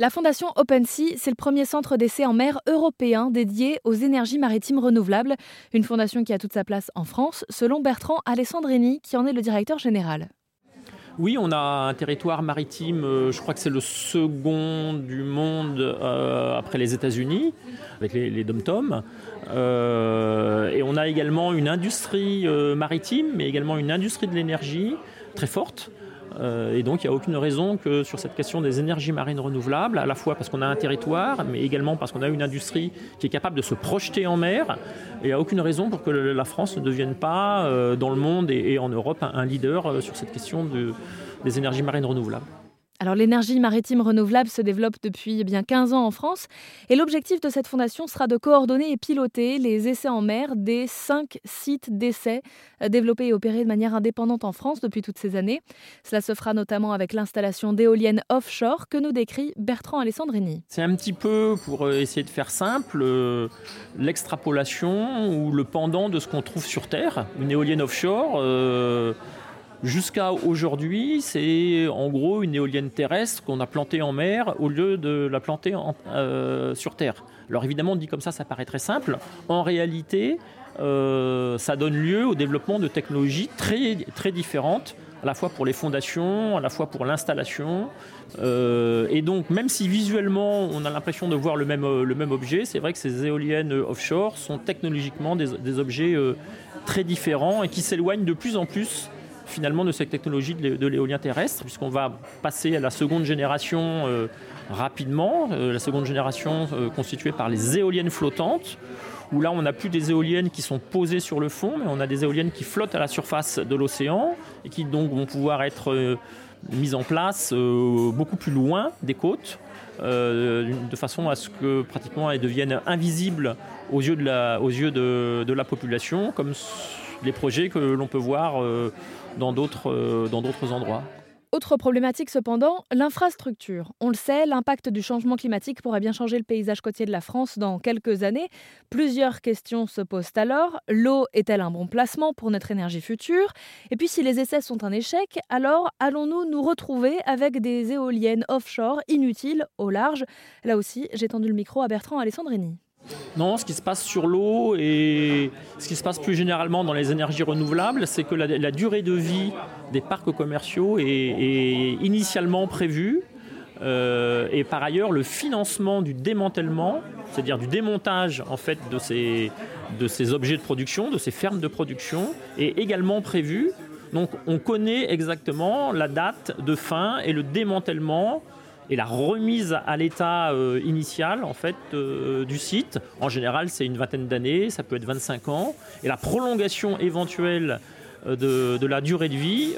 La fondation OpenSea, c'est le premier centre d'essai en mer européen dédié aux énergies maritimes renouvelables. Une fondation qui a toute sa place en France, selon Bertrand Alessandrini, qui en est le directeur général. Oui, on a un territoire maritime, euh, je crois que c'est le second du monde euh, après les États-Unis, avec les, les dom euh, et on a également une industrie maritime, mais également une industrie de l'énergie très forte. Euh, et donc, il n'y a aucune raison que sur cette question des énergies marines renouvelables, à la fois parce qu'on a un territoire, mais également parce qu'on a une industrie qui est capable de se projeter en mer, il n'y a aucune raison pour que la France ne devienne pas, euh, dans le monde et, en Europe, un, leader euh, sur cette question des énergies marines renouvelables. Alors l'énergie maritime renouvelable se développe depuis bien 15 ans en France et l'objectif de cette fondation sera de coordonner et piloter les essais en mer des cinq sites d'essais euh, développés et opérés de manière indépendante en France depuis toutes ces années. Cela se fera notamment avec l'installation d'éoliennes offshore que nous décrit Bertrand Alessandrini. C'est un petit peu, pour euh, essayer de faire simple, euh, l'extrapolation ou le pendant de ce qu'on trouve sur Terre. Une éolienne offshore... Jusqu'à aujourd'hui, c'est en gros une éolienne terrestre qu'on a plantée en mer au lieu de la planter euh, sur terre. Alors évidemment, dit comme ça, ça paraît très simple. En réalité, euh, ça donne lieu au développement de technologies très, très différentes, à la fois pour les fondations, à la fois pour l'installation. Euh, et donc, même si visuellement on a l'impression de voir le même, le même objet, c'est vrai que ces éoliennes offshore sont technologiquement des, des objets très différents et qui s'éloignent de plus en plus finalement de cette technologie de l'éolien terrestre, puisqu'on va passer à la seconde génération euh, rapidement, euh, la seconde génération euh, constituée par les éoliennes flottantes, où là on n'a plus des éoliennes qui sont posées sur le fond, mais on a des éoliennes qui flottent à la surface de l'océan et qui donc vont pouvoir être mises en place beaucoup plus loin des côtes. de façon à ce que pratiquement elles deviennent invisibles aux yeux de la, population, comme les projets que l'on peut voir euh, euh, dans d'autres endroits. Autre problématique cependant, l'infrastructure. On le sait, l'impact du changement climatique pourrait bien changer le paysage côtier de la France dans quelques années. Plusieurs questions se posent alors. L'eau est-elle un bon placement pour notre énergie future? Et puis si les essais sont un échec, alors allons-nous nous retrouver avec des éoliennes offshore inutiles au large? Là aussi, j'ai tendu le micro à Bertrand Alessandrini. Non, ce qui se passe sur l'eau et ce qui se passe plus généralement dans les énergies renouvelables, c'est que la, durée de vie des parcs commerciaux est, initialement prévue. Euh, et par ailleurs, le financement du démantèlement, c'est-à-dire du démontage en fait de ces, de ces objets de production, de ces fermes de production, est également prévu. Donc on connaît exactement la date de fin et le démantèlement et la remise à l'état euh, initial euh, du site. En général, c'est une vingtaine d'années, ça peut être 25 ans, et la prolongation éventuelle euh, de, la durée de vie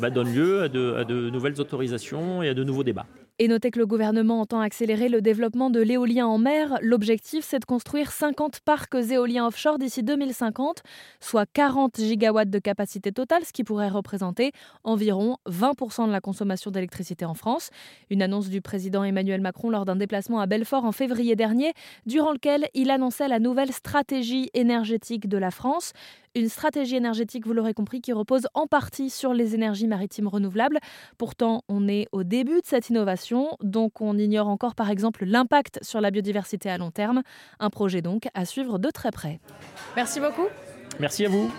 bah, donne lieu à de nouvelles autorisations et à de nouveaux débats. Et notez que le gouvernement entend accélérer le développement de l'éolien en mer. L'objectif, c'est de construire 50 parcs éoliens offshore d'ici 2050, soit 40 gigawatts de capacité totale, ce qui pourrait représenter environ 20% de la consommation d'électricité en France. Une annonce du président Emmanuel Macron lors d'un déplacement à Belfort en février dernier, durant lequel il annonçait la nouvelle stratégie énergétique de la France. Une stratégie énergétique, vous l'aurez compris, qui repose en partie sur les énergies maritimes renouvelables. Pourtant, on est au début de cette innovation, donc on ignore encore par exemple l'impact sur la biodiversité à long terme. Un projet donc à suivre de très près. Merci beaucoup. Merci à vous.